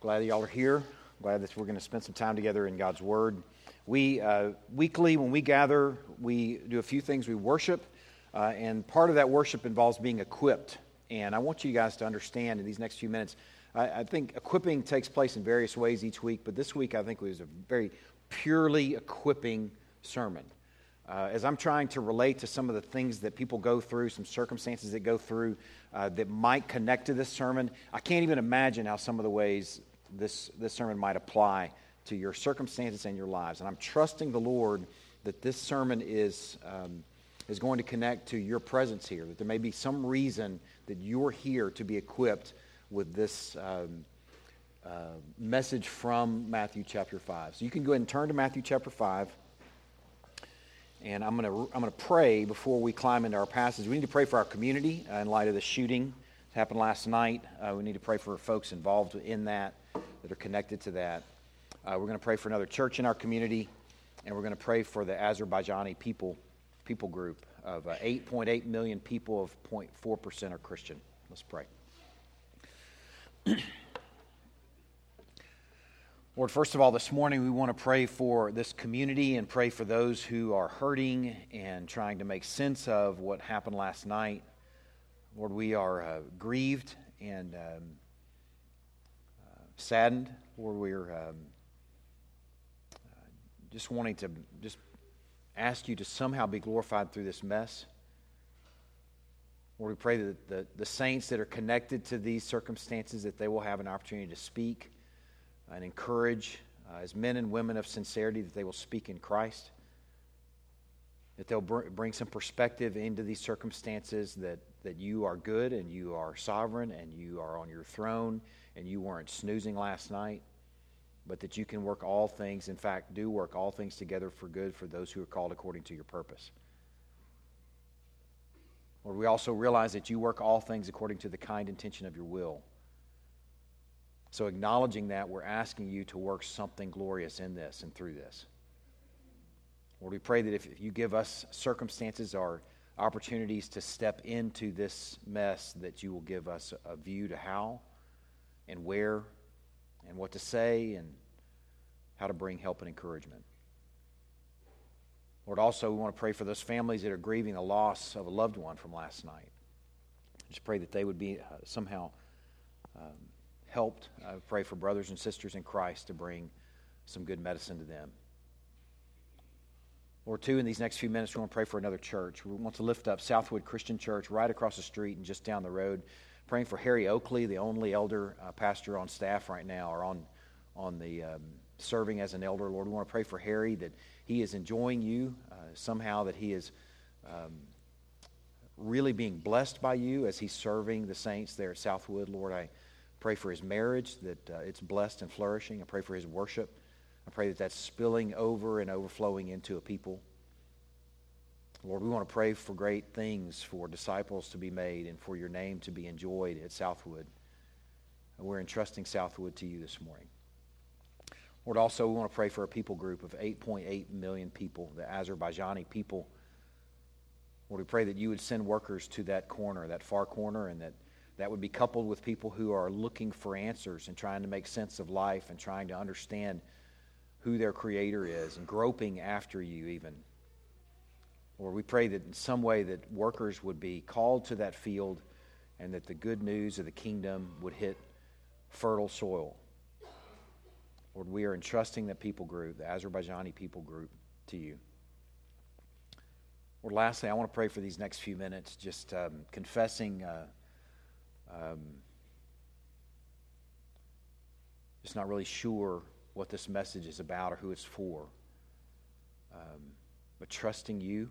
Glad y'all are here. Glad that we're going to spend some time together in God's Word. We uh, weekly, when we gather, we do a few things. We worship, uh, and part of that worship involves being equipped. And I want you guys to understand in these next few minutes. I, I think equipping takes place in various ways each week, but this week I think was a very purely equipping sermon. Uh, as I'm trying to relate to some of the things that people go through, some circumstances that go through uh, that might connect to this sermon, I can't even imagine how some of the ways this, this sermon might apply to your circumstances and your lives. And I'm trusting the Lord that this sermon is, um, is going to connect to your presence here, that there may be some reason that you're here to be equipped with this um, uh, message from Matthew chapter 5. So you can go ahead and turn to Matthew chapter 5. And I'm going to I'm going to pray before we climb into our passage. We need to pray for our community uh, in light of the shooting that happened last night. Uh, we need to pray for folks involved in that that are connected to that. Uh, we're going to pray for another church in our community, and we're going to pray for the Azerbaijani people, people group of 8.8 uh, million people, of 0.4% are Christian. Let's pray. Lord, first of all, this morning we want to pray for this community and pray for those who are hurting and trying to make sense of what happened last night. Lord, we are uh, grieved and um, saddened, Lord, we're um, uh, just wanting to just ask you to somehow be glorified through this mess. Lord, we pray that the, the saints that are connected to these circumstances, that they will have an opportunity to speak and encourage uh, as men and women of sincerity, that they will speak in Christ, that they'll br- bring some perspective into these circumstances, that, that you are good and you are sovereign and you are on your throne and you weren't snoozing last night, but that you can work all things, in fact, do work all things together for good for those who are called according to your purpose. Lord, we also realize that you work all things according to the kind intention of your will. So, acknowledging that, we're asking you to work something glorious in this and through this. Lord, we pray that if you give us circumstances or opportunities to step into this mess, that you will give us a view to how and where and what to say and how to bring help and encouragement. Lord, also, we want to pray for those families that are grieving the loss of a loved one from last night. Just pray that they would be uh, somehow um, helped. I pray for brothers and sisters in Christ to bring some good medicine to them. Or two, in these next few minutes, we want to pray for another church. We want to lift up Southwood Christian Church right across the street and just down the road praying for Harry Oakley, the only elder uh, pastor on staff right now, or on on the um, serving as an elder. Lord, we want to pray for Harry that he is enjoying you uh, somehow, that he is um, really being blessed by you as he's serving the saints there at Southwood. Lord, I pray for his marriage that uh, it's blessed and flourishing. I pray for his worship. I pray that that's spilling over and overflowing into a people. Lord, we want to pray for great things for disciples to be made and for your name to be enjoyed at Southwood. And we're entrusting Southwood to you this morning. Lord, also, we want to pray for a people group of 8.8 million people, the Azerbaijani people. Lord, we pray that you would send workers to that corner, that far corner, and that that would be coupled with people who are looking for answers and trying to make sense of life and trying to understand who their Creator is and groping after you, even. Lord, we pray that in some way that workers would be called to that field and that the good news of the kingdom would hit fertile soil. Lord, we are entrusting that people group, the Azerbaijani people group, to you. Lord, lastly, I want to pray for these next few minutes, just um, confessing, uh, um, just not really sure what this message is about or who it's for, um, but trusting you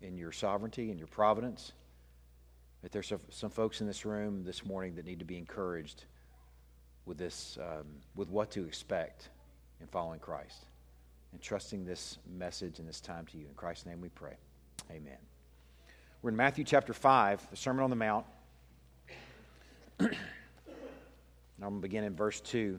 in your sovereignty and your providence. That there's some folks in this room this morning that need to be encouraged with this, um, with what to expect in following Christ, and trusting this message and this time to you. In Christ's name, we pray. Amen. We're in Matthew chapter five, the Sermon on the Mount. I'm going to begin in verse two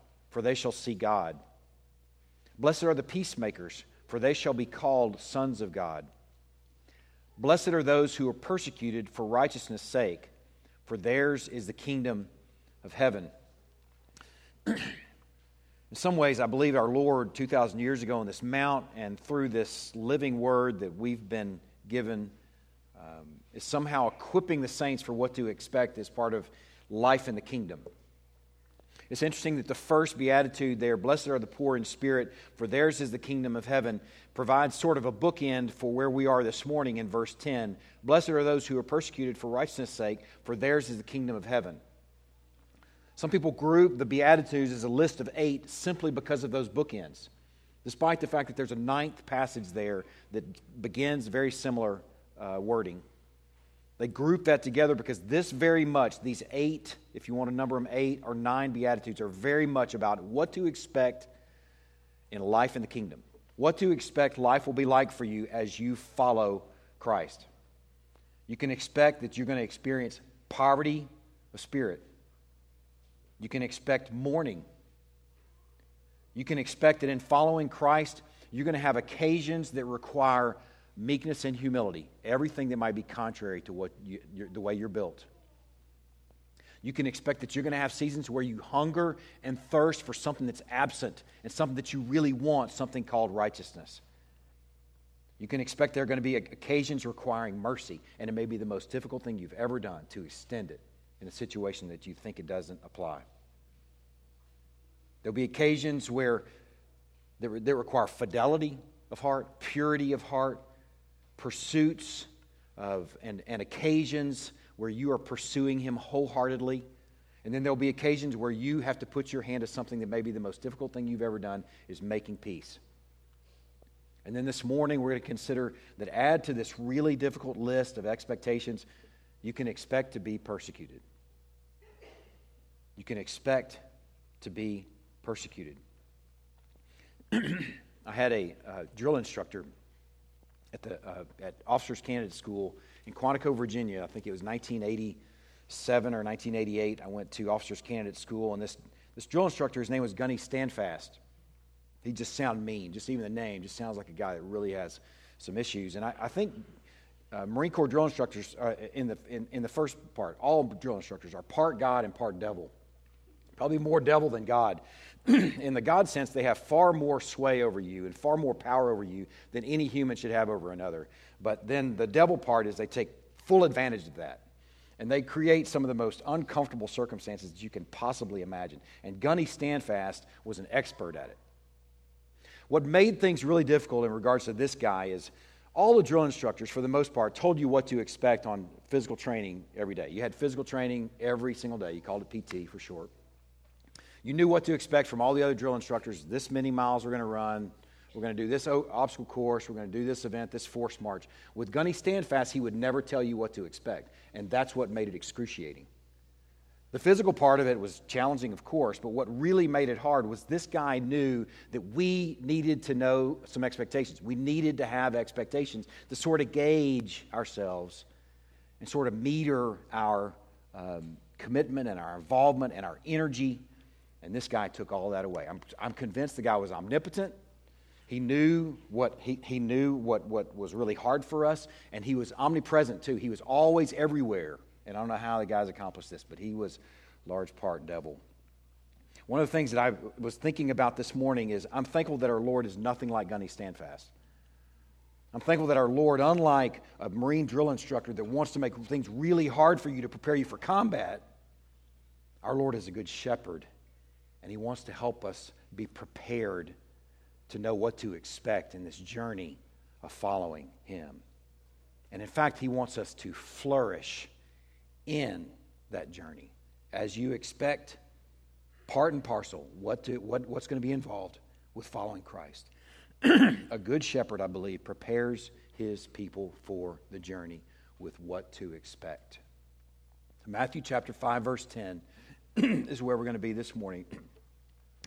for they shall see God. Blessed are the peacemakers, for they shall be called sons of God. Blessed are those who are persecuted for righteousness' sake, for theirs is the kingdom of heaven. in some ways, I believe our Lord 2,000 years ago on this mount and through this living word that we've been given um, is somehow equipping the saints for what to expect as part of life in the kingdom. It's interesting that the first beatitude there, blessed are the poor in spirit, for theirs is the kingdom of heaven, provides sort of a bookend for where we are this morning in verse 10. Blessed are those who are persecuted for righteousness' sake, for theirs is the kingdom of heaven. Some people group the Beatitudes as a list of eight simply because of those bookends, despite the fact that there's a ninth passage there that begins very similar uh, wording. They group that together because this very much, these eight, if you want to number them eight or nine Beatitudes, are very much about what to expect in life in the kingdom. What to expect life will be like for you as you follow Christ. You can expect that you're going to experience poverty of spirit. You can expect mourning. You can expect that in following Christ, you're going to have occasions that require meekness and humility, everything that might be contrary to what you, the way you're built. You can expect that you're going to have seasons where you hunger and thirst for something that's absent and something that you really want, something called righteousness. You can expect there are going to be occasions requiring mercy, and it may be the most difficult thing you've ever done to extend it in a situation that you think it doesn't apply. There'll be occasions where that require fidelity of heart, purity of heart, pursuits of, and, and occasions where you are pursuing Him wholeheartedly. And then there'll be occasions where you have to put your hand to something that may be the most difficult thing you've ever done is making peace. And then this morning, we're going to consider that add to this really difficult list of expectations, you can expect to be persecuted. You can expect to be persecuted. I had a uh, drill instructor at the uh, at Officers Candidate School in Quantico, Virginia. I think it was 1987 or 1988. I went to Officers Candidate School, and this this drill instructor, his name was Gunny Standfast. He just sounded mean. Just even the name just sounds like a guy that really has some issues. And I, I think uh, Marine Corps drill instructors uh, in the in, in the first part, all drill instructors are part God and part devil. Probably more devil than God. in the God sense, they have far more sway over you and far more power over you than any human should have over another. But then the devil part is they take full advantage of that. And they create some of the most uncomfortable circumstances that you can possibly imagine. And Gunny Standfast was an expert at it. What made things really difficult in regards to this guy is all the drill instructors, for the most part, told you what to expect on physical training every day. You had physical training every single day. You called it PT for short. You knew what to expect from all the other drill instructors. This many miles we're going to run. We're going to do this obstacle course. We're going to do this event, this force march. With Gunny Standfast, he would never tell you what to expect. And that's what made it excruciating. The physical part of it was challenging, of course, but what really made it hard was this guy knew that we needed to know some expectations. We needed to have expectations to sort of gauge ourselves and sort of meter our um, commitment and our involvement and our energy and this guy took all that away. I'm, I'm convinced the guy was omnipotent. He knew what he, he knew what, what was really hard for us, and he was omnipresent too. He was always everywhere. And I don't know how the guys accomplished this, but he was large part devil. One of the things that I was thinking about this morning is I'm thankful that our Lord is nothing like Gunny Standfast. I'm thankful that our Lord, unlike a Marine drill instructor that wants to make things really hard for you to prepare you for combat, our Lord is a good shepherd and He wants to help us be prepared to know what to expect in this journey of following Him. And in fact, He wants us to flourish in that journey as you expect part and parcel what to, what, what's going to be involved with following Christ. a good shepherd, I believe, prepares his people for the journey with what to expect. Matthew chapter 5, verse 10 is where we're going to be this morning.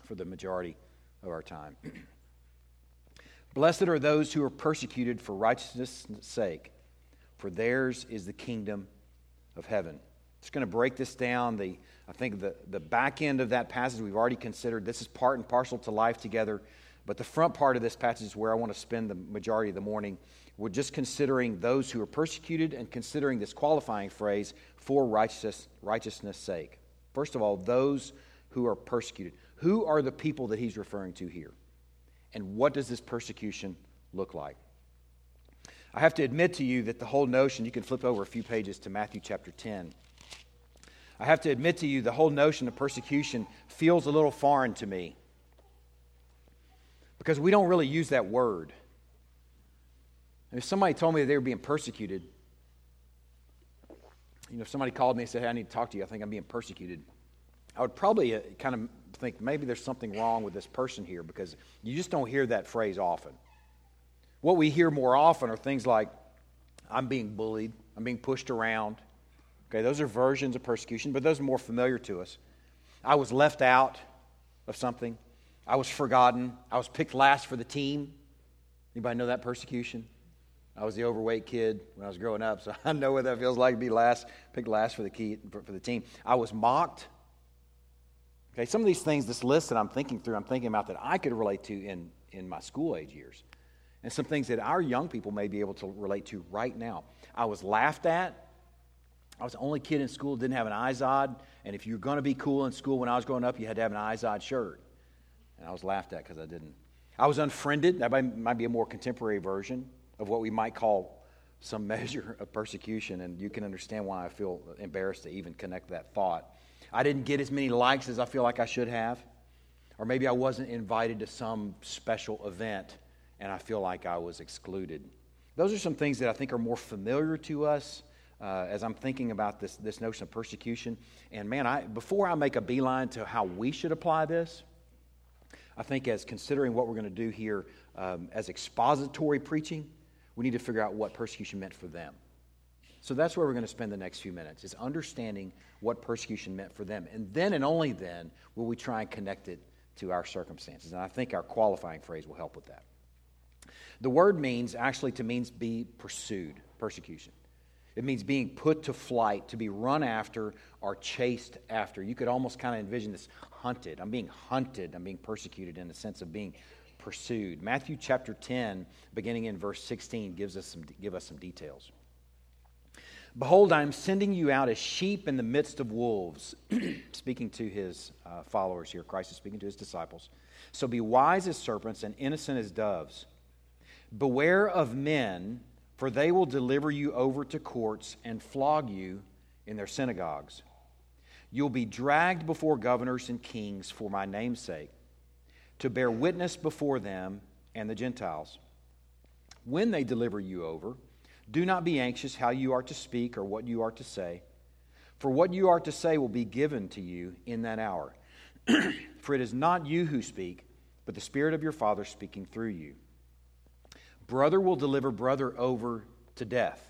for the majority of our time. Blessed are those who are persecuted for righteousness' sake, for theirs is the kingdom of heaven. Just going to break this down. The, I think the, the back end of that passage we've already considered. This is part and parcel to life together. But the front part of this passage is where I want to spend the majority of the morning. We're just considering those who are persecuted and considering this qualifying phrase for righteousness, righteousness' sake. First of all, those who are persecuted. Who are the people that he's referring to here? And what does this persecution look like? I have to admit to you that the whole notion, you can flip over a few pages to Matthew chapter 10. I have to admit to you, the whole notion of persecution feels a little foreign to me because we don't really use that word. And if somebody told me that they were being persecuted, you know, if somebody called me and said, Hey, I need to talk to you, I think I'm being persecuted, I would probably uh, kind of think maybe there's something wrong with this person here because you just don't hear that phrase often. What we hear more often are things like, I'm being bullied, I'm being pushed around, Okay, those are versions of persecution, but those are more familiar to us. I was left out of something. I was forgotten. I was picked last for the team. Anybody know that persecution? I was the overweight kid when I was growing up, so I know what that feels like to be last, picked last for the key for, for the team. I was mocked. Okay, some of these things, this list that I'm thinking through, I'm thinking about that I could relate to in, in my school age years. And some things that our young people may be able to relate to right now. I was laughed at. I was the only kid in school didn't have an Izod, and if you were going to be cool in school when I was growing up, you had to have an Izod shirt. And I was laughed at because I didn't. I was unfriended. That might be a more contemporary version of what we might call some measure of persecution, and you can understand why I feel embarrassed to even connect that thought. I didn't get as many likes as I feel like I should have, or maybe I wasn't invited to some special event and I feel like I was excluded. Those are some things that I think are more familiar to us uh, as I'm thinking about this, this notion of persecution. And man, I, before I make a beeline to how we should apply this, I think as considering what we're going to do here um, as expository preaching, we need to figure out what persecution meant for them. So that's where we're going to spend the next few minutes, is understanding what persecution meant for them. And then and only then will we try and connect it to our circumstances. And I think our qualifying phrase will help with that. The word means actually to means be pursued, persecution. It means being put to flight, to be run after or chased after. You could almost kind of envision this hunted. I'm being hunted. I'm being persecuted in the sense of being pursued. Matthew chapter 10, beginning in verse 16, gives us some, give us some details. Behold, I am sending you out as sheep in the midst of wolves. speaking to his uh, followers here. Christ is speaking to his disciples. So be wise as serpents and innocent as doves. Beware of men for they will deliver you over to courts and flog you in their synagogues. You'll be dragged before governors and kings for my name's sake, to bear witness before them and the Gentiles. When they deliver you over, do not be anxious how you are to speak or what you are to say, for what you are to say will be given to you in that hour. for it is not you who speak, but the Spirit of your Father speaking through you. Brother will deliver brother over to death,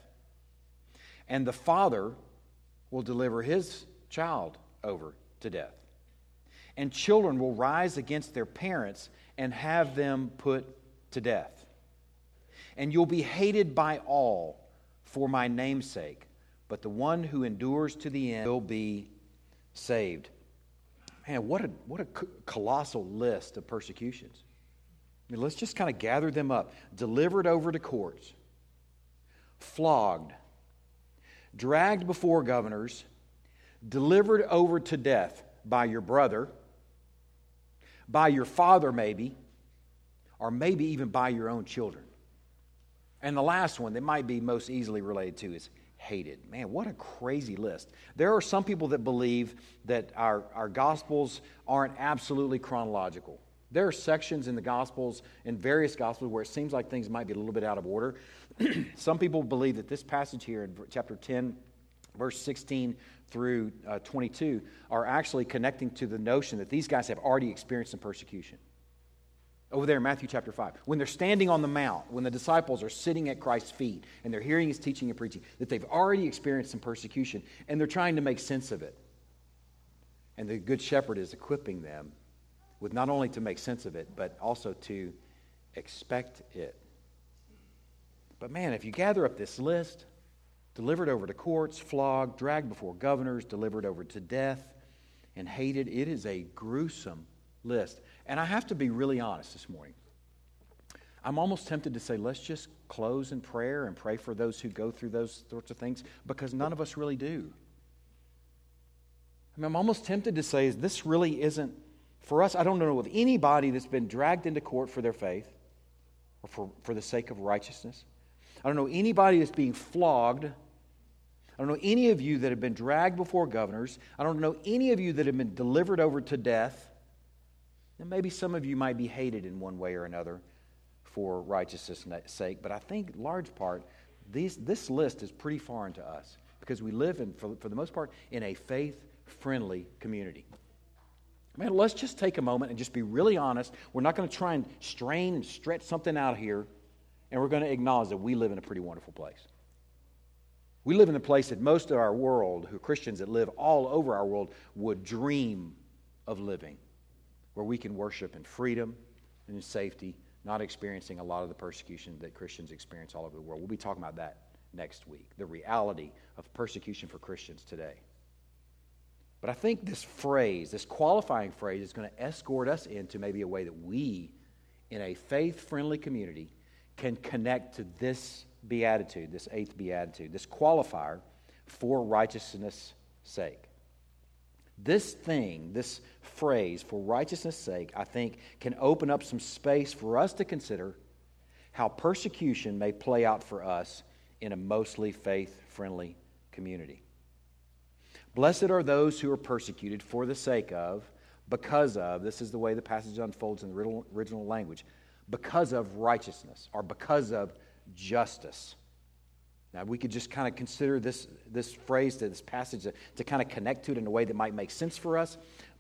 and the father will deliver his child over to death. And children will rise against their parents and have them put to death. And you'll be hated by all for my name's sake, but the one who endures to the end will be saved. Man, what a, what a colossal list of persecutions. I mean, let's just kind of gather them up. Delivered over to courts, flogged, dragged before governors, delivered over to death by your brother, by your father, maybe, or maybe even by your own children. And the last one that might be most easily related to is hated. Man, what a crazy list. There are some people that believe that our, our gospels aren't absolutely chronological. There are sections in the Gospels, in various Gospels, where it seems like things might be a little bit out of order. Some people believe that this passage here in chapter 10, verse 16 through uh, 22, are actually connecting to the notion that these guys have already experienced some persecution. Over there in Matthew chapter 5, when they're standing on the mount, when the disciples are sitting at Christ's feet and they're hearing his teaching and preaching, that they've already experienced some persecution and they're trying to make sense of it. And the Good Shepherd is equipping them with not only to make sense of it, but also to expect it. But man, if you gather up this list, delivered over to courts, flogged, dragged before governors, delivered over to death, and hated, it is a gruesome list. And I have to be really honest this morning. I'm almost tempted to say, let's just close in prayer and pray for those who go through those sorts of things because none of us really do. I mean, I'm almost tempted to say, this really isn't for us. I don't know of anybody that's been dragged into court for their faith or for, for the sake of righteousness. I don't know anybody that's being flogged. I don't know any of you that have been dragged before governors. I don't know any of you that have been delivered over to death. And maybe some of you might be hated in one way or another for righteousness' sake, but I think, large part, these, this list is pretty foreign to us because we live, in, for, for the most part, in a faith friendly community. Man, let's just take a moment and just be really honest. We're not going to try and strain and stretch something out here, and we're going to acknowledge that we live in a pretty wonderful place. We live in a place that most of our world, who Christians that live all over our world, would dream of living, where we can worship in freedom and in safety not experiencing a lot of the persecution that Christians experience all over the world. We'll be talking about that next week, the reality of persecution for Christians today. But I think this phrase, this qualifying phrase, is going to escort us into maybe a way that we, in a faith friendly community, can connect to this beatitude, this eighth beatitude, this qualifier for righteousness' sake. This thing, this phrase, for righteousness' sake, I think can open up some space for us to consider how persecution may play out for us in a mostly faith friendly community. Blessed are those who are persecuted for the sake of, because of, this is the way the passage unfolds in the original language, because of righteousness or because of justice. Now, we could just kind of consider this, this phrase, this passage, uh, to, to kind of connect to it in a way that might make sense for us.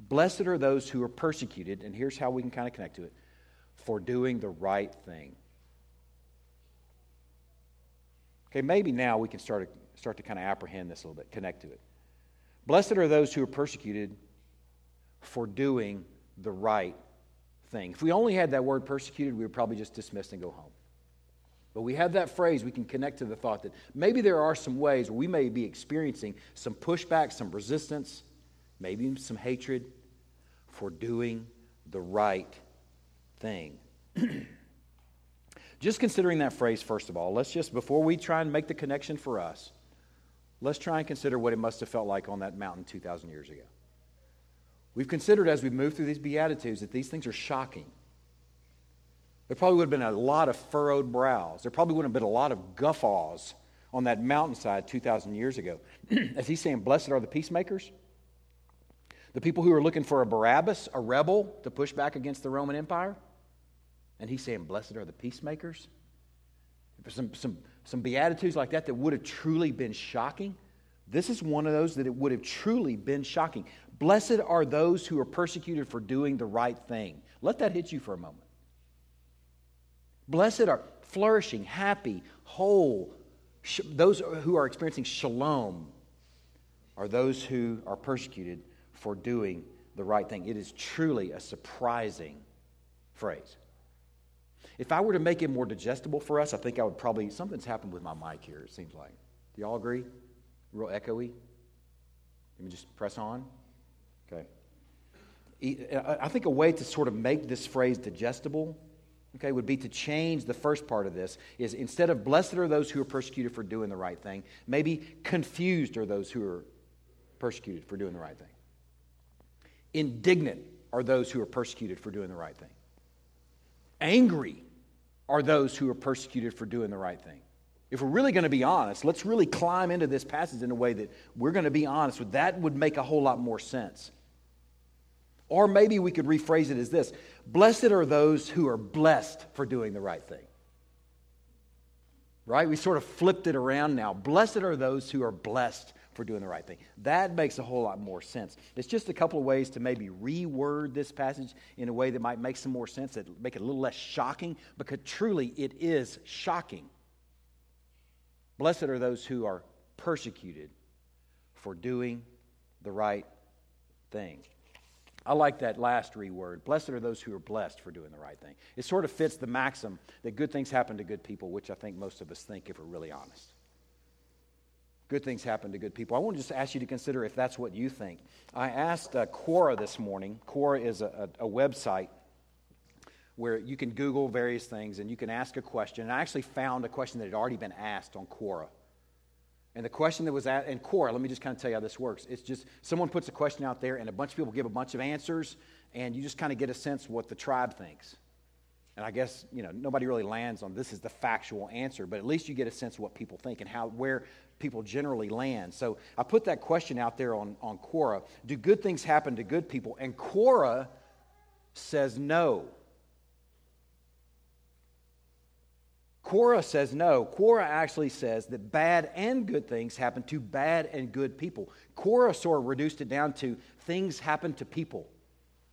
Blessed are those who are persecuted, and here's how we can kind of connect to it for doing the right thing. Okay, maybe now we can start to, start to kind of apprehend this a little bit, connect to it. Blessed are those who are persecuted for doing the right thing. If we only had that word persecuted, we would probably just dismiss and go home. But we have that phrase, we can connect to the thought that maybe there are some ways where we may be experiencing some pushback, some resistance, maybe some hatred for doing the right thing. just considering that phrase, first of all, let's just, before we try and make the connection for us, let's try and consider what it must have felt like on that mountain 2,000 years ago. We've considered as we've moved through these Beatitudes that these things are shocking. There probably would have been a lot of furrowed brows. There probably would have been a lot of guffaws on that mountainside 2,000 years ago. As he's saying, Blessed are the peacemakers, the people who are looking for a Barabbas, a rebel, to push back against the Roman Empire. And he's saying, Blessed are the peacemakers. Some, some, some beatitudes like that that would have truly been shocking. This is one of those that it would have truly been shocking. Blessed are those who are persecuted for doing the right thing. Let that hit you for a moment. Blessed are flourishing, happy, whole. Those who are experiencing shalom are those who are persecuted for doing the right thing. It is truly a surprising phrase. If I were to make it more digestible for us, I think I would probably, something's happened with my mic here, it seems like. Do y'all agree? Real echoey? Let me just press on. Okay. I think a way to sort of make this phrase digestible okay, would be to change the first part of this is instead of blessed are those who are persecuted for doing the right thing, maybe confused are those who are persecuted for doing the right thing. Indignant are those who are persecuted for doing the right thing. Angry are those who are persecuted for doing the right thing. If we're really going to be honest, let's really climb into this passage in a way that we're going to be honest with. That would make a whole lot more sense. Or maybe we could rephrase it as this Blessed are those who are blessed for doing the right thing. Right? We sort of flipped it around now. Blessed are those who are blessed for doing the right thing. That makes a whole lot more sense. It's just a couple of ways to maybe reword this passage in a way that might make some more sense, that make it a little less shocking, because truly it is shocking. Blessed are those who are persecuted for doing the right thing. I like that last re word. Blessed are those who are blessed for doing the right thing. It sort of fits the maxim that good things happen to good people, which I think most of us think if we're really honest. Good things happen to good people. I want to just ask you to consider if that's what you think. I asked uh, Quora this morning. Quora is a, a, a website where you can Google various things and you can ask a question. And I actually found a question that had already been asked on Quora. And the question that was at, and Quora, let me just kind of tell you how this works. It's just someone puts a question out there, and a bunch of people give a bunch of answers, and you just kind of get a sense what the tribe thinks. And I guess, you know, nobody really lands on this is the factual answer, but at least you get a sense of what people think and how, where people generally land. So I put that question out there on, on Quora Do good things happen to good people? And Quora says no. Quora says no. Quora actually says that bad and good things happen to bad and good people. Quora sort of reduced it down to things happen to people.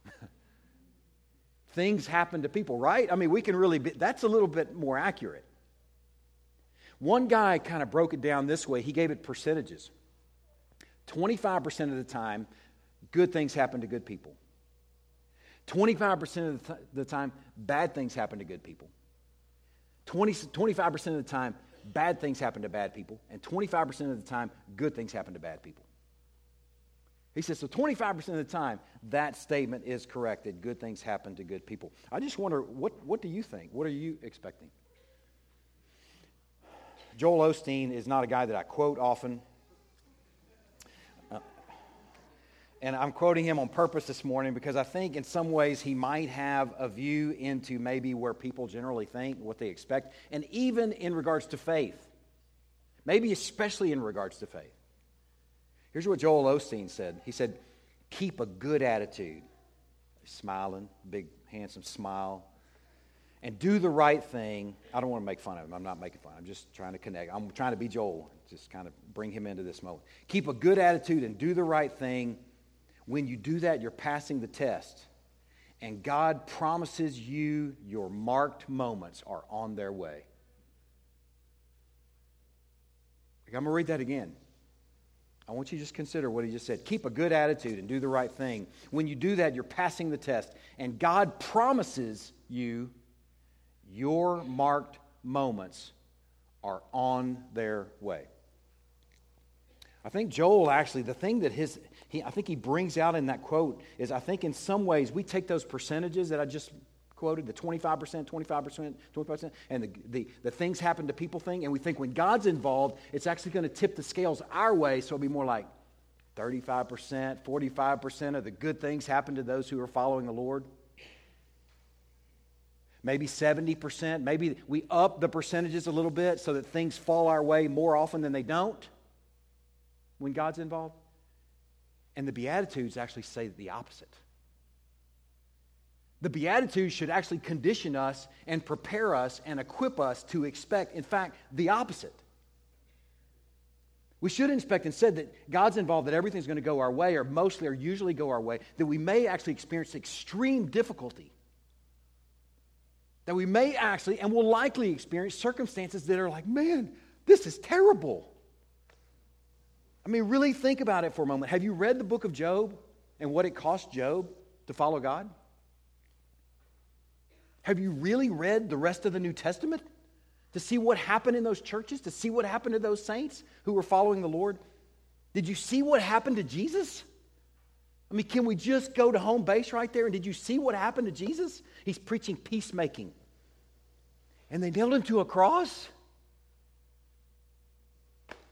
things happen to people, right? I mean, we can really, be, that's a little bit more accurate. One guy kind of broke it down this way. He gave it percentages. 25% of the time, good things happen to good people. 25% of the time, bad things happen to good people. 20, 25% of the time, bad things happen to bad people, and 25% of the time, good things happen to bad people. He says, so 25% of the time, that statement is correct that good things happen to good people. I just wonder, what, what do you think? What are you expecting? Joel Osteen is not a guy that I quote often. And I'm quoting him on purpose this morning because I think in some ways he might have a view into maybe where people generally think, what they expect, and even in regards to faith. Maybe especially in regards to faith. Here's what Joel Osteen said He said, Keep a good attitude. Smiling, big, handsome smile. And do the right thing. I don't want to make fun of him. I'm not making fun. I'm just trying to connect. I'm trying to be Joel, just kind of bring him into this moment. Keep a good attitude and do the right thing when you do that, you're passing the test. And God promises you your marked moments are on their way. I'm going to read that again. I want you to just consider what he just said. Keep a good attitude and do the right thing. When you do that, you're passing the test. And God promises you your marked moments are on their way. I think Joel actually, the thing that his, he, I think he brings out in that quote is I think in some ways we take those percentages that I just quoted, the 25%, 25%, 25%, and the, the, the things happen to people thing, and we think when God's involved, it's actually going to tip the scales our way, so it'll be more like 35%, 45% of the good things happen to those who are following the Lord. Maybe 70%. Maybe we up the percentages a little bit so that things fall our way more often than they don't when God's involved. And the Beatitudes actually say the opposite. The Beatitudes should actually condition us and prepare us and equip us to expect, in fact, the opposite. We should expect and instead that God's involved, that everything's going to go our way, or mostly or usually go our way, that we may actually experience extreme difficulty. That we may actually and will likely experience circumstances that are like, man, this is terrible. I mean, really think about it for a moment. Have you read the book of Job and what it cost Job to follow God? Have you really read the rest of the New Testament to see what happened in those churches, to see what happened to those saints who were following the Lord? Did you see what happened to Jesus? I mean, can we just go to home base right there? And did you see what happened to Jesus? He's preaching peacemaking. And they nailed him to a cross.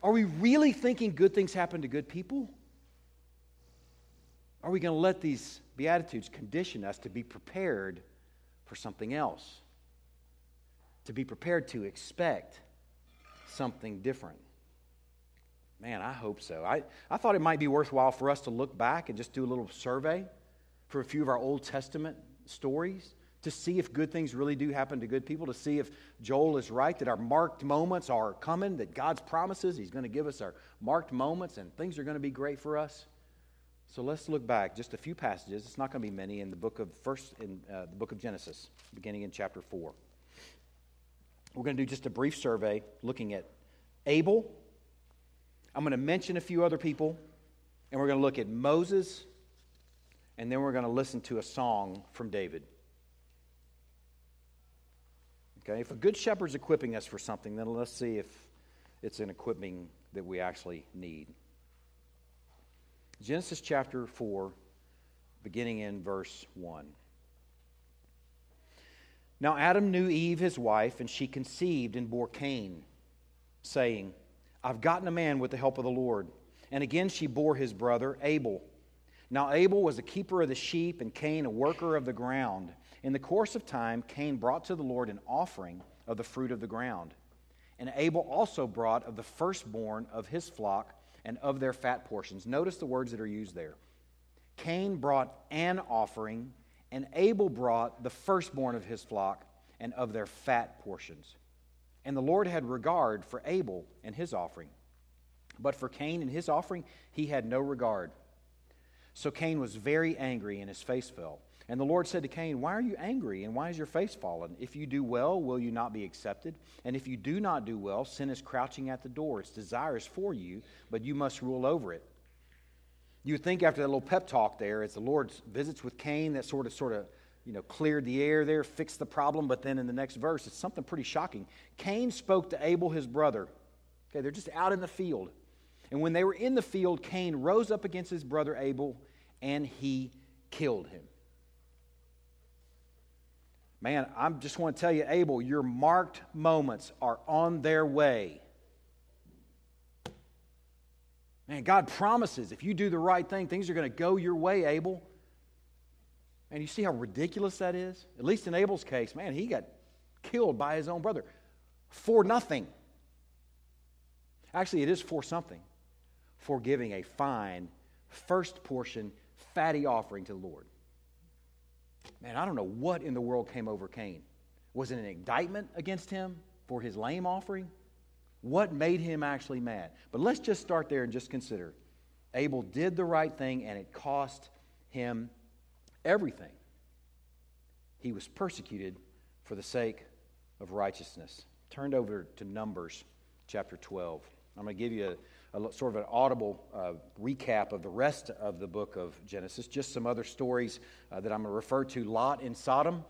Are we really thinking good things happen to good people? Are we going to let these Beatitudes condition us to be prepared for something else? To be prepared to expect something different? Man, I hope so. I, I thought it might be worthwhile for us to look back and just do a little survey for a few of our Old Testament stories to see if good things really do happen to good people, to see if Joel is right, that our marked moments are coming, that God's promises, He's going to give us our marked moments, and things are going to be great for us. So let's look back just a few passages. It's not going to be many in the book of first in uh, the book of Genesis, beginning in chapter four. We're going to do just a brief survey looking at Abel. I'm going to mention a few other people, and we're going to look at Moses and then we're going to listen to a song from David. Okay, if a good shepherd's equipping us for something, then let's see if it's an equipping that we actually need. Genesis chapter 4, beginning in verse 1. Now Adam knew Eve, his wife, and she conceived and bore Cain, saying, I've gotten a man with the help of the Lord. And again she bore his brother Abel. Now Abel was a keeper of the sheep, and Cain a worker of the ground. In the course of time, Cain brought to the Lord an offering of the fruit of the ground. And Abel also brought of the firstborn of his flock and of their fat portions. Notice the words that are used there. Cain brought an offering, and Abel brought the firstborn of his flock and of their fat portions. And the Lord had regard for Abel and his offering. But for Cain and his offering, he had no regard. So Cain was very angry, and his face fell. And the Lord said to Cain, Why are you angry, and why is your face fallen? If you do well, will you not be accepted? And if you do not do well, sin is crouching at the door. Its desires for you, but you must rule over it. You would think after that little pep talk there, as the Lord visits with Cain, that sort of sort of you know cleared the air there, fixed the problem. But then in the next verse, it's something pretty shocking. Cain spoke to Abel his brother. Okay, they're just out in the field. And when they were in the field, Cain rose up against his brother Abel and he killed him. Man, I just want to tell you, Abel, your marked moments are on their way. Man, God promises if you do the right thing, things are going to go your way, Abel. And you see how ridiculous that is? At least in Abel's case, man, he got killed by his own brother for nothing. Actually, it is for something for giving a fine first portion fatty offering to the Lord. Man, I don't know what in the world came over Cain. Was it an indictment against him for his lame offering? What made him actually mad? But let's just start there and just consider. Abel did the right thing and it cost him everything. He was persecuted for the sake of righteousness. Turned over to Numbers chapter 12. I'm going to give you a, a sort of an audible uh, recap of the rest of the book of Genesis, just some other stories uh, that I'm going to refer to Lot in Sodom.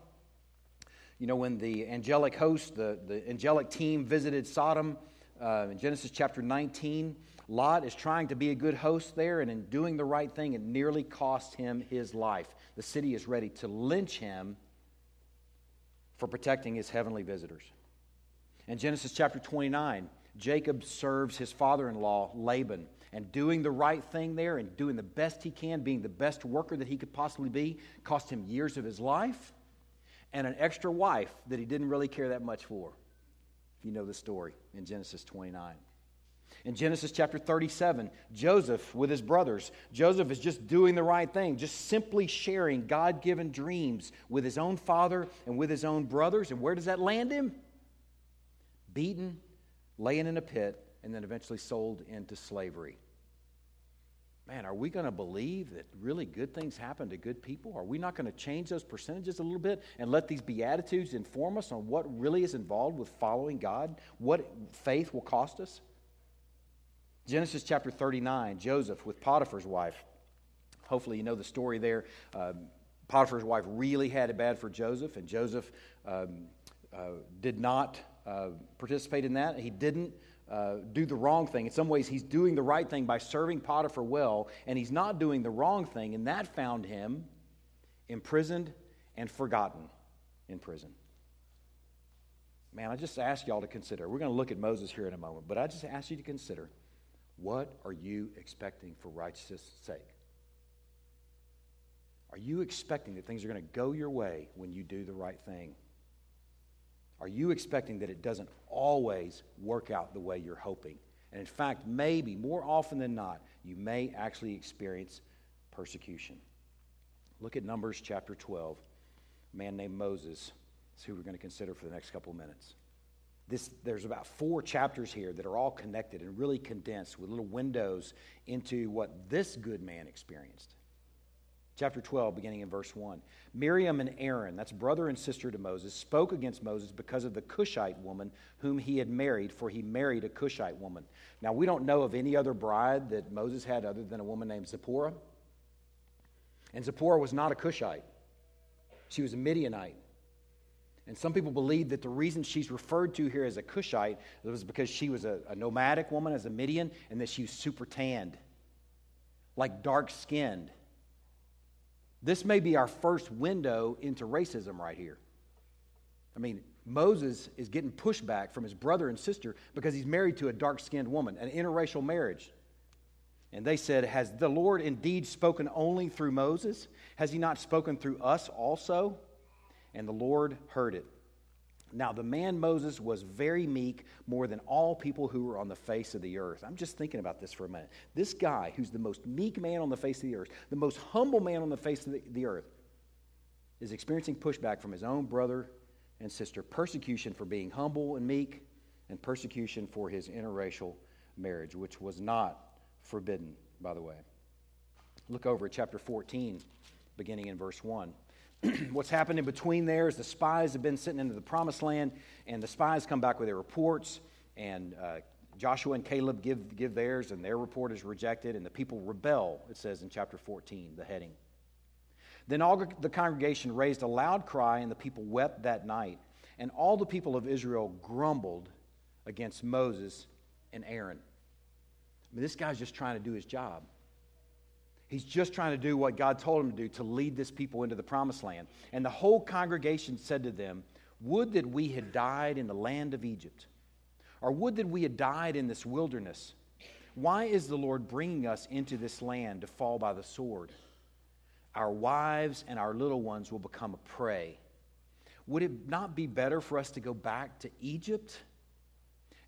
You know, when the angelic host, the, the angelic team visited Sodom uh, in Genesis chapter 19, Lot is trying to be a good host there, and in doing the right thing, it nearly cost him his life. The city is ready to lynch him for protecting his heavenly visitors. In Genesis chapter 29, Jacob serves his father in law, Laban. And doing the right thing there and doing the best he can, being the best worker that he could possibly be, cost him years of his life and an extra wife that he didn't really care that much for. If you know the story in Genesis 29. In Genesis chapter 37, Joseph with his brothers. Joseph is just doing the right thing, just simply sharing God given dreams with his own father and with his own brothers. And where does that land him? Beaten laying in a pit, and then eventually sold into slavery. Man, are we going to believe that really good things happen to good people? Are we not going to change those percentages a little bit and let these Beatitudes inform us on what really is involved with following God? What faith will cost us? Genesis chapter 39, Joseph with Potiphar's wife. Hopefully, you know the story there. Um, Potiphar's wife really had it bad for Joseph, and Joseph um, uh, did not participate in that. He didn't uh, do the wrong thing. In some ways, he's doing the right thing by serving Potiphar well, and he's not doing the wrong thing, and that found him imprisoned and forgotten in prison. Man, I just ask y'all to consider. We're going to look at Moses here in a moment, but I just ask you to consider what are you expecting for righteousness' sake? Are you expecting that things are going to go your way when you do the right thing? Are you expecting that it doesn't always work out the way you're hoping? And in fact, maybe more often than not, you may actually experience persecution. Look at Numbers chapter 12. A man named Moses is who we're going to consider for the next couple of minutes. This, there's about four chapters here that are all connected and really condensed with little windows into what this good man experienced chapter 12, beginning in verse 1. Miriam and Aaron, that's brother and sister to Moses, spoke against Moses because of the Cushite woman whom he had married, for he married a Cushite woman. Now, we don't know of any other bride that Moses had other than a woman named Zipporah. And Zipporah was not a Cushite, she was a Midianite. And some people believe that the reason she's referred to here as a Cushite was because she was a, a nomadic woman as a Midian and that she was super tanned, like dark skinned. This may be our first window into racism right here. I mean, Moses is getting pushback from his brother and sister because he's married to a dark skinned woman, an interracial marriage. And they said, Has the Lord indeed spoken only through Moses? Has he not spoken through us also? And the Lord heard it. Now, the man Moses was very meek, more than all people who were on the face of the earth. I'm just thinking about this for a minute. This guy, who's the most meek man on the face of the earth, the most humble man on the face of the, the earth, is experiencing pushback from his own brother and sister, persecution for being humble and meek, and persecution for his interracial marriage, which was not forbidden, by the way. Look over at chapter 14, beginning in verse 1. What's happened in between there is the spies have been sitting into the promised land, and the spies come back with their reports, and uh, Joshua and Caleb give, give theirs, and their report is rejected, and the people rebel, it says in chapter 14, the heading. Then all the congregation raised a loud cry, and the people wept that night. And all the people of Israel grumbled against Moses and Aaron. I mean, this guy's just trying to do his job. He's just trying to do what God told him to do to lead this people into the promised land. And the whole congregation said to them, Would that we had died in the land of Egypt, or would that we had died in this wilderness. Why is the Lord bringing us into this land to fall by the sword? Our wives and our little ones will become a prey. Would it not be better for us to go back to Egypt?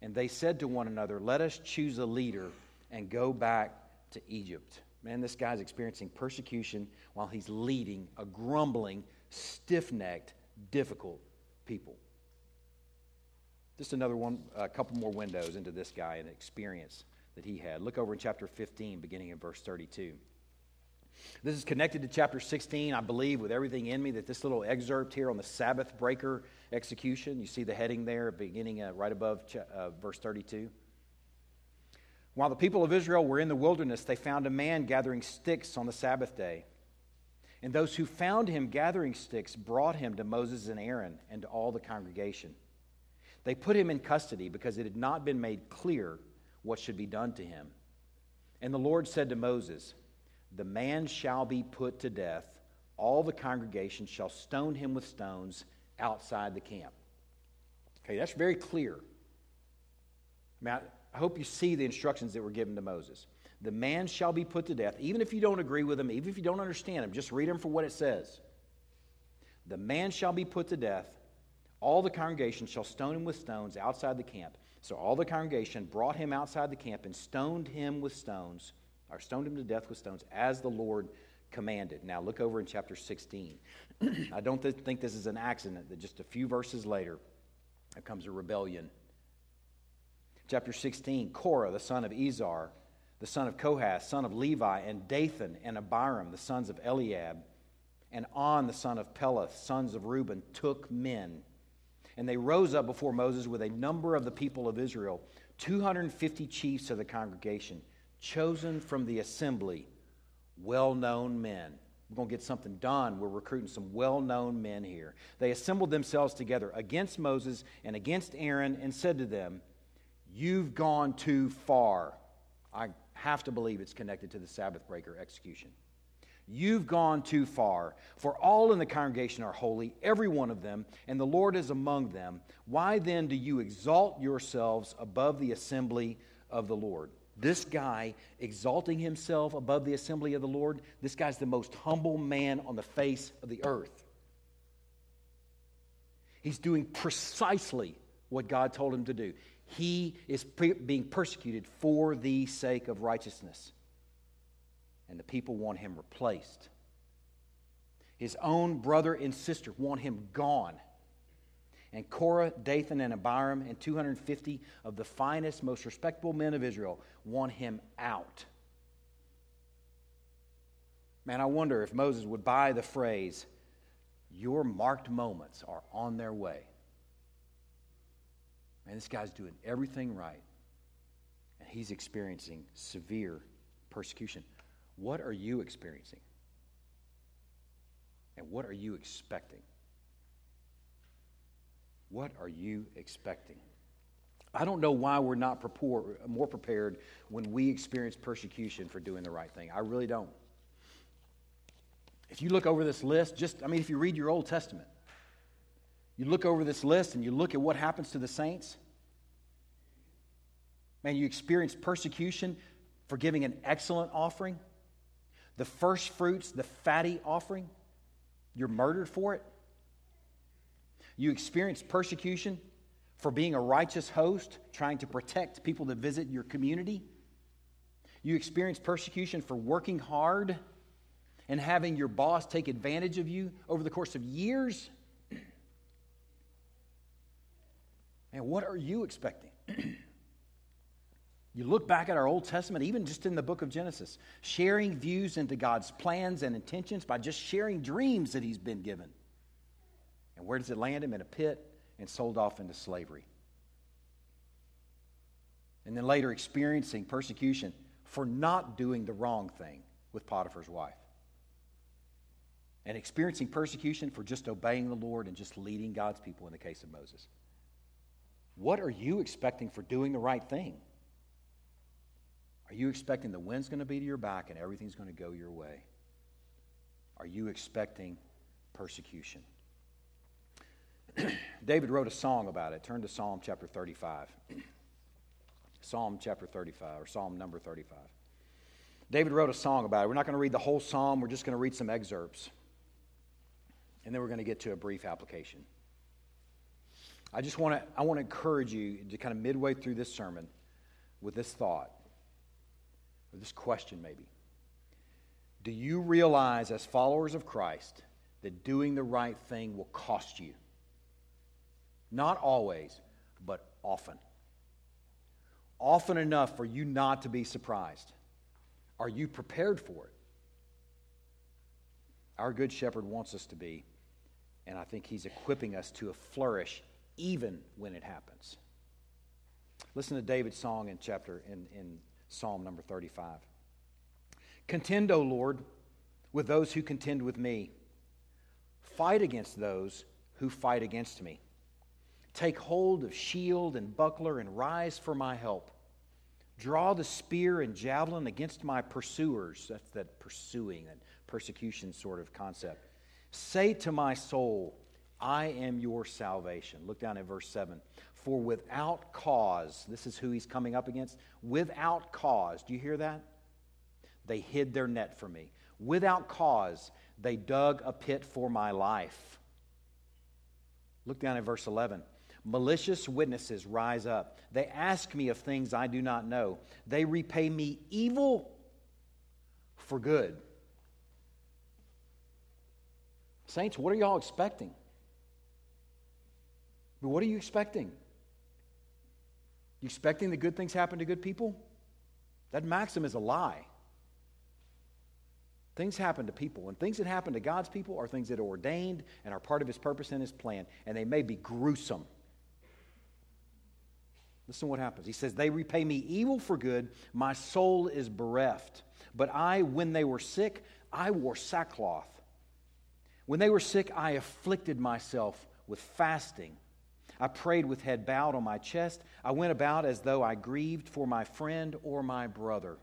And they said to one another, Let us choose a leader and go back to Egypt. Man, this guy's experiencing persecution while he's leading a grumbling, stiff necked, difficult people. Just another one, a couple more windows into this guy and experience that he had. Look over in chapter 15, beginning in verse 32. This is connected to chapter 16, I believe, with everything in me, that this little excerpt here on the Sabbath breaker execution, you see the heading there beginning uh, right above ch- uh, verse 32. While the people of Israel were in the wilderness, they found a man gathering sticks on the Sabbath day. And those who found him gathering sticks brought him to Moses and Aaron and to all the congregation. They put him in custody because it had not been made clear what should be done to him. And the Lord said to Moses, The man shall be put to death. All the congregation shall stone him with stones outside the camp. Okay, that's very clear. I I hope you see the instructions that were given to Moses. The man shall be put to death, even if you don't agree with him, even if you don't understand him, just read him for what it says. The man shall be put to death. All the congregation shall stone him with stones outside the camp. So all the congregation brought him outside the camp and stoned him with stones, or stoned him to death with stones, as the Lord commanded. Now look over in chapter 16. I don't th- think this is an accident that just a few verses later, there comes a rebellion Chapter 16 Korah, the son of Izhar, the son of Kohath, son of Levi, and Dathan and Abiram, the sons of Eliab, and On, the son of Peleth, sons of Reuben, took men. And they rose up before Moses with a number of the people of Israel, 250 chiefs of the congregation, chosen from the assembly, well known men. We're going to get something done. We're recruiting some well known men here. They assembled themselves together against Moses and against Aaron and said to them, You've gone too far. I have to believe it's connected to the Sabbath breaker execution. You've gone too far, for all in the congregation are holy, every one of them, and the Lord is among them. Why then do you exalt yourselves above the assembly of the Lord? This guy exalting himself above the assembly of the Lord, this guy's the most humble man on the face of the earth. He's doing precisely what God told him to do. He is pre- being persecuted for the sake of righteousness. And the people want him replaced. His own brother and sister want him gone. And Korah, Dathan, and Abiram, and 250 of the finest, most respectable men of Israel want him out. Man, I wonder if Moses would buy the phrase, Your marked moments are on their way. Man, this guy's doing everything right. And he's experiencing severe persecution. What are you experiencing? And what are you expecting? What are you expecting? I don't know why we're not more prepared when we experience persecution for doing the right thing. I really don't. If you look over this list, just, I mean, if you read your Old Testament, you look over this list and you look at what happens to the saints, man, you experience persecution for giving an excellent offering, the first fruits, the fatty offering, you're murdered for it. You experience persecution for being a righteous host, trying to protect people that visit your community. You experience persecution for working hard and having your boss take advantage of you over the course of years. And what are you expecting? you look back at our Old Testament, even just in the book of Genesis, sharing views into God's plans and intentions by just sharing dreams that He's been given. And where does it land him? In a pit and sold off into slavery. And then later experiencing persecution for not doing the wrong thing with Potiphar's wife. And experiencing persecution for just obeying the Lord and just leading God's people in the case of Moses. What are you expecting for doing the right thing? Are you expecting the wind's going to be to your back and everything's going to go your way? Are you expecting persecution? David wrote a song about it. Turn to Psalm chapter 35. Psalm chapter 35, or Psalm number 35. David wrote a song about it. We're not going to read the whole psalm, we're just going to read some excerpts. And then we're going to get to a brief application. I just want to I want to encourage you to kind of midway through this sermon with this thought, or this question maybe. Do you realize, as followers of Christ, that doing the right thing will cost you? Not always, but often. Often enough for you not to be surprised. Are you prepared for it? Our Good Shepherd wants us to be, and I think He's equipping us to flourish even when it happens. Listen to David's song in chapter in, in Psalm number 35. Contend, O Lord, with those who contend with me. Fight against those who fight against me. Take hold of shield and buckler and rise for my help. Draw the spear and javelin against my pursuers. That's that pursuing, that persecution sort of concept. Say to my soul, I am your salvation. Look down at verse 7. For without cause, this is who he's coming up against. Without cause, do you hear that? They hid their net for me. Without cause, they dug a pit for my life. Look down at verse 11. Malicious witnesses rise up. They ask me of things I do not know. They repay me evil for good. Saints, what are y'all expecting? What are you expecting? You expecting that good things happen to good people? That maxim is a lie. Things happen to people, and things that happen to God's people are things that are ordained and are part of His purpose and His plan, and they may be gruesome. Listen to what happens. He says, They repay me evil for good. My soul is bereft. But I, when they were sick, I wore sackcloth. When they were sick, I afflicted myself with fasting. I prayed with head bowed on my chest. I went about as though I grieved for my friend or my brother.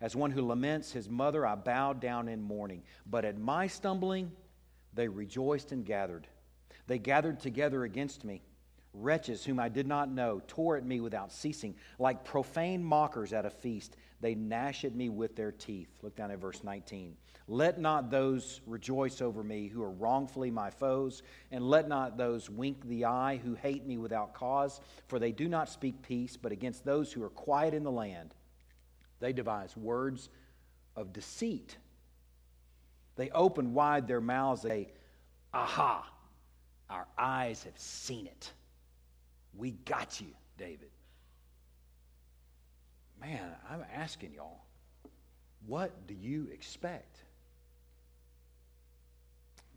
As one who laments his mother, I bowed down in mourning. But at my stumbling, they rejoiced and gathered. They gathered together against me. Wretches whom I did not know tore at me without ceasing. Like profane mockers at a feast, they gnash at me with their teeth. Look down at verse 19. Let not those rejoice over me who are wrongfully my foes, and let not those wink the eye who hate me without cause, for they do not speak peace, but against those who are quiet in the land, they devise words of deceit. They open wide their mouths, they Aha, our eyes have seen it. We got you, David. Man, I'm asking y'all, what do you expect?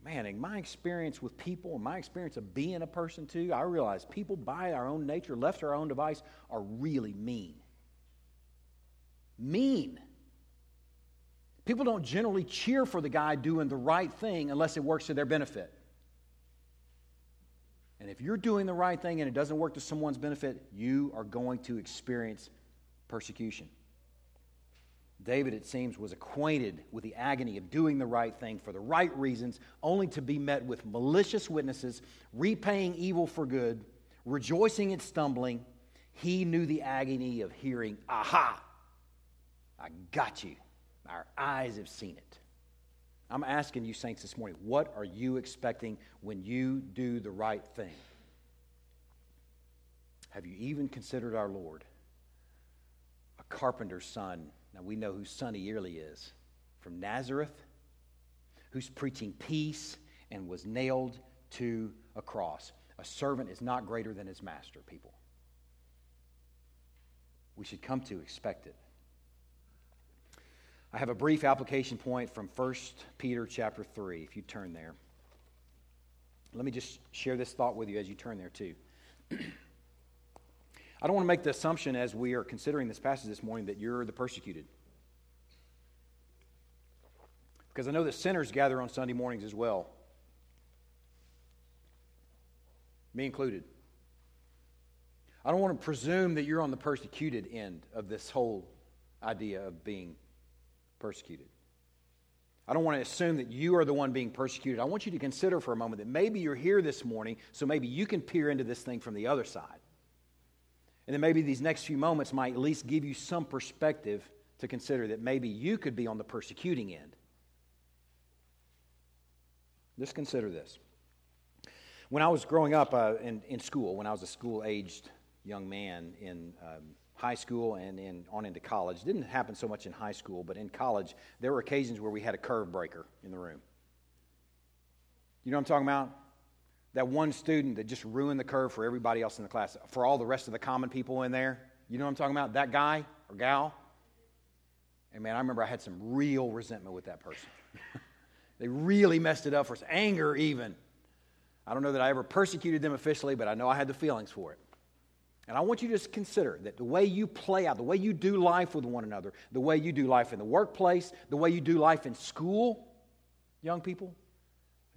Man, in my experience with people, and my experience of being a person too, I realize people by our own nature, left to our own device, are really mean. Mean. People don't generally cheer for the guy doing the right thing unless it works to their benefit. If you're doing the right thing and it doesn't work to someone's benefit, you are going to experience persecution. David, it seems, was acquainted with the agony of doing the right thing for the right reasons, only to be met with malicious witnesses, repaying evil for good, rejoicing at stumbling. He knew the agony of hearing, Aha! I got you. Our eyes have seen it. I'm asking you, saints, this morning, what are you expecting when you do the right thing? Have you even considered our Lord? A carpenter's son. Now we know who Sonny Yearly is from Nazareth, who's preaching peace and was nailed to a cross. A servant is not greater than his master, people. We should come to expect it. I have a brief application point from 1 Peter chapter 3, if you turn there. Let me just share this thought with you as you turn there, too. I don't want to make the assumption as we are considering this passage this morning that you're the persecuted. Because I know that sinners gather on Sunday mornings as well, me included. I don't want to presume that you're on the persecuted end of this whole idea of being persecuted. I don't want to assume that you are the one being persecuted. I want you to consider for a moment that maybe you're here this morning, so maybe you can peer into this thing from the other side. And then maybe these next few moments might at least give you some perspective to consider that maybe you could be on the persecuting end. Just consider this. When I was growing up uh, in, in school, when I was a school aged young man in um, high school and in, on into college. Didn't happen so much in high school, but in college, there were occasions where we had a curve breaker in the room. You know what I'm talking about? That one student that just ruined the curve for everybody else in the class, for all the rest of the common people in there. You know what I'm talking about? That guy or gal. And man, I remember I had some real resentment with that person. they really messed it up for us, anger even. I don't know that I ever persecuted them officially, but I know I had the feelings for it. And I want you to just consider that the way you play out, the way you do life with one another, the way you do life in the workplace, the way you do life in school, young people,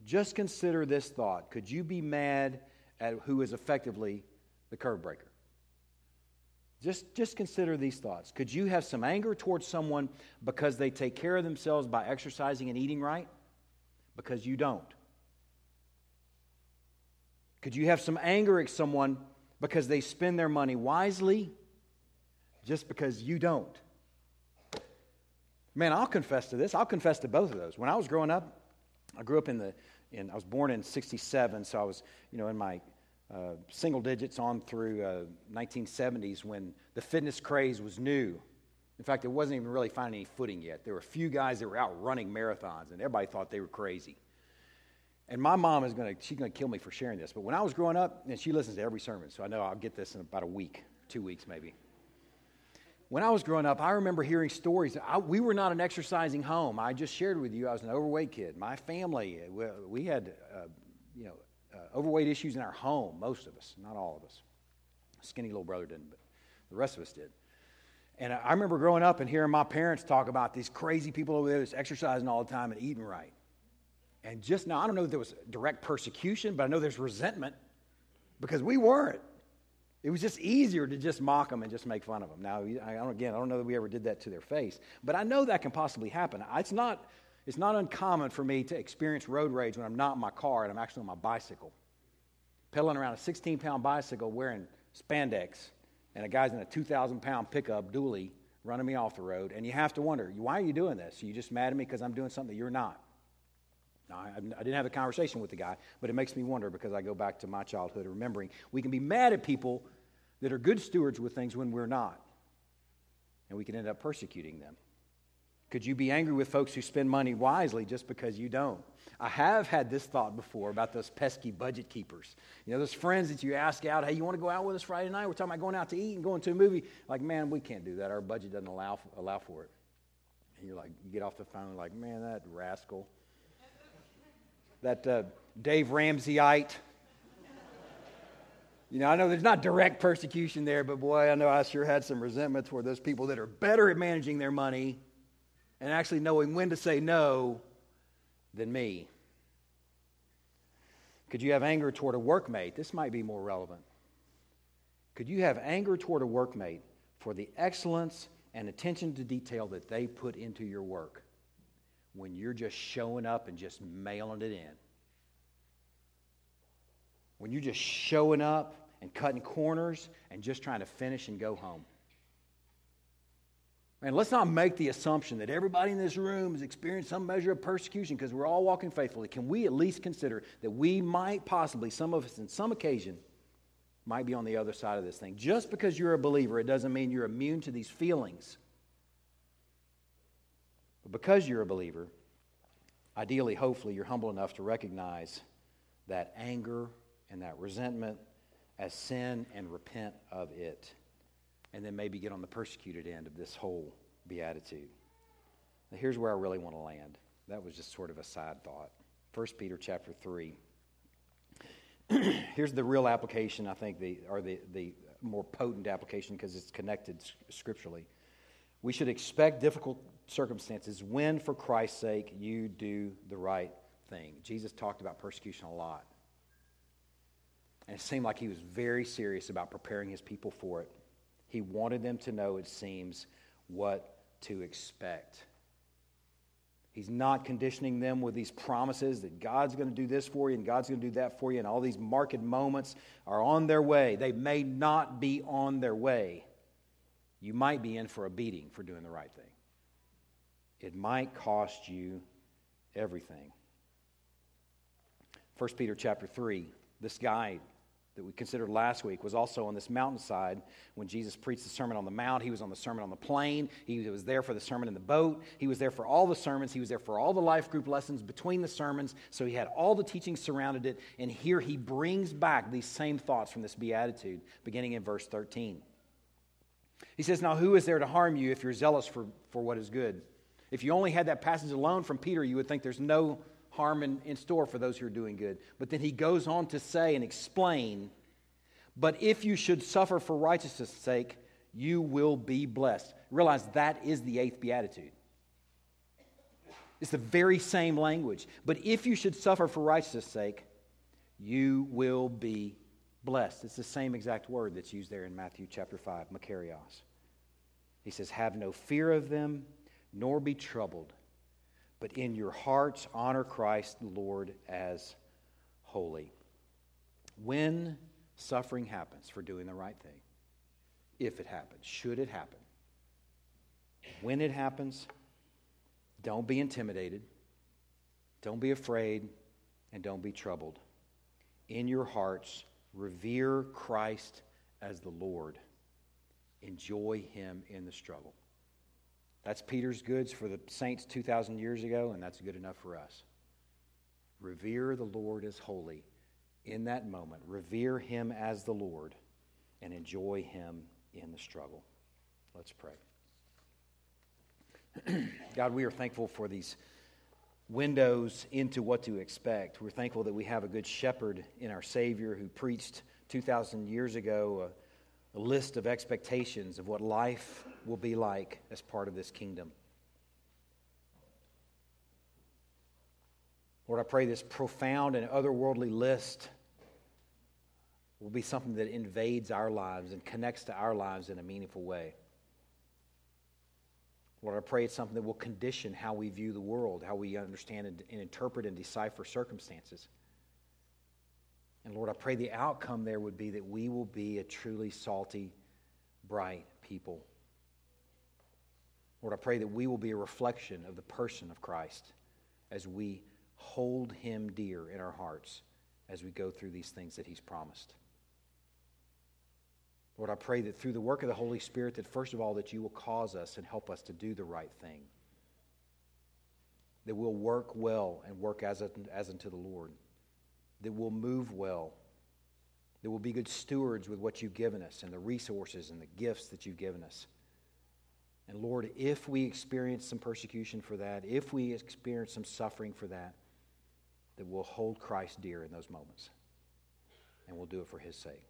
just consider this thought. Could you be mad at who is effectively the curve breaker? Just, just consider these thoughts. Could you have some anger towards someone because they take care of themselves by exercising and eating right? Because you don't. Could you have some anger at someone because they spend their money wisely just because you don't. Man, I'll confess to this. I'll confess to both of those. When I was growing up, I grew up in the, in, I was born in 67, so I was, you know, in my uh, single digits on through uh, 1970s when the fitness craze was new. In fact, it wasn't even really finding any footing yet. There were a few guys that were out running marathons, and everybody thought they were crazy. And my mom is going to, she's going to kill me for sharing this. But when I was growing up, and she listens to every sermon, so I know I'll get this in about a week, two weeks maybe. When I was growing up, I remember hearing stories. I, we were not an exercising home. I just shared with you, I was an overweight kid. My family, we, we had, uh, you know, uh, overweight issues in our home, most of us, not all of us. Skinny little brother didn't, but the rest of us did. And I remember growing up and hearing my parents talk about these crazy people over there that's exercising all the time and eating right. And just now, I don't know if there was direct persecution, but I know there's resentment because we weren't. It was just easier to just mock them and just make fun of them. Now, I don't, again, I don't know that we ever did that to their face, but I know that can possibly happen. It's not, it's not uncommon for me to experience road rage when I'm not in my car and I'm actually on my bicycle, pedaling around a 16 pound bicycle wearing spandex, and a guy's in a 2,000 pound pickup dually running me off the road. And you have to wonder, why are you doing this? Are you just mad at me because I'm doing something that you're not? Now, I, I, didn't have a conversation with the guy, but it makes me wonder because I go back to my childhood remembering we can be mad at people that are good stewards with things when we're not, and we can end up persecuting them. Could you be angry with folks who spend money wisely just because you don't? I have had this thought before about those pesky budget keepers. You know, those friends that you ask out, hey, you want to go out with us Friday night? We're talking about going out to eat and going to a movie. Like, man, we can't do that. Our budget doesn't allow, allow for it. And you're like, you get off the phone, like, man, that rascal that uh, Dave Ramseyite. You know, I know there's not direct persecution there, but boy, I know I sure had some resentment toward those people that are better at managing their money and actually knowing when to say no than me. Could you have anger toward a workmate? This might be more relevant. Could you have anger toward a workmate for the excellence and attention to detail that they put into your work when you're just showing up and just mailing it in? When you're just showing up and cutting corners and just trying to finish and go home. And let's not make the assumption that everybody in this room has experienced some measure of persecution because we're all walking faithfully. Can we at least consider that we might possibly, some of us in some occasion, might be on the other side of this thing? Just because you're a believer, it doesn't mean you're immune to these feelings. But because you're a believer, ideally, hopefully, you're humble enough to recognize that anger and that resentment as sin and repent of it and then maybe get on the persecuted end of this whole beatitude. Now, here's where I really want to land. That was just sort of a side thought. 1 Peter chapter 3. here's the real application, I think, the, or the, the more potent application because it's connected scripturally. We should expect difficult circumstances when, for Christ's sake, you do the right thing. Jesus talked about persecution a lot. And it seemed like he was very serious about preparing his people for it. He wanted them to know, it seems, what to expect. He's not conditioning them with these promises that God's going to do this for you and God's going to do that for you, and all these marked moments are on their way. They may not be on their way. You might be in for a beating for doing the right thing. It might cost you everything. 1 Peter chapter 3, this guy that we considered last week was also on this mountainside when Jesus preached the Sermon on the Mount. He was on the Sermon on the Plain. He was there for the sermon in the boat. He was there for all the sermons. He was there for all the life group lessons between the sermons. So he had all the teachings surrounded it. And here he brings back these same thoughts from this beatitude, beginning in verse 13. He says, Now who is there to harm you if you're zealous for, for what is good? If you only had that passage alone from Peter, you would think there's no harm in, in store for those who are doing good. But then he goes on to say and explain, but if you should suffer for righteousness' sake, you will be blessed. Realize that is the eighth beatitude. It's the very same language. But if you should suffer for righteousness' sake, you will be blessed. It's the same exact word that's used there in Matthew chapter 5, makarios. He says, Have no fear of them, nor be troubled but in your hearts honor Christ the Lord as holy. When suffering happens for doing the right thing, if it happens, should it happen, when it happens, don't be intimidated, don't be afraid, and don't be troubled. In your hearts, revere Christ as the Lord. Enjoy him in the struggle. That's Peter's goods for the saints 2,000 years ago, and that's good enough for us. Revere the Lord as holy in that moment. Revere him as the Lord and enjoy him in the struggle. Let's pray. God, we are thankful for these windows into what to expect. We're thankful that we have a good shepherd in our Savior who preached 2,000 years ago a, a list of expectations of what life will be like as part of this kingdom. Lord, I pray this profound and otherworldly list will be something that invades our lives and connects to our lives in a meaningful way. Lord, I pray it's something that will condition how we view the world, how we understand and, interpret and decipher circumstances. And Lord, I pray the outcome there would be that we will be a truly salty, bright people Lord, I pray that we will be a reflection of the person of Christ as we hold him dear in our hearts as we go through these things that he's promised. Lord, I pray that through the work of the Holy Spirit, that first of all, that you will cause us and help us to do the right thing. That we'll work well and work as, as unto the Lord. That we'll move well. That we'll be good stewards with what you've given us and the resources and the gifts that you've given us. And Lord, if we experience some persecution for that, if we experience some suffering for that, that we'll hold Christ dear in those moments. And we'll do it for his sake.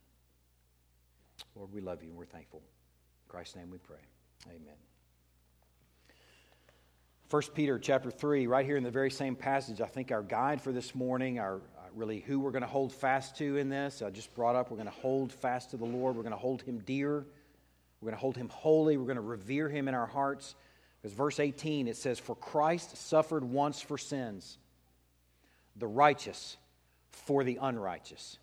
Lord, we love you and we're thankful. In Christ's name we pray. Amen. 1 Peter chapter 3, right here in the very same passage, I think our guide for this morning, our uh, really who we're going to hold fast to in this, I just brought up, we're going to hold fast to the Lord. We're going to hold him dear. We're going to hold him holy. We're going to revere him in our hearts. Because verse 18, it says, For Christ suffered once for sins, the righteous for the unrighteous,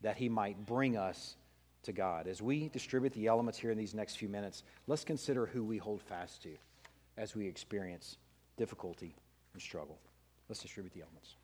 that he might bring us to God. As we distribute the elements here in these next few minutes, let's consider who we hold fast to as we experience difficulty and struggle. Let's distribute the elements.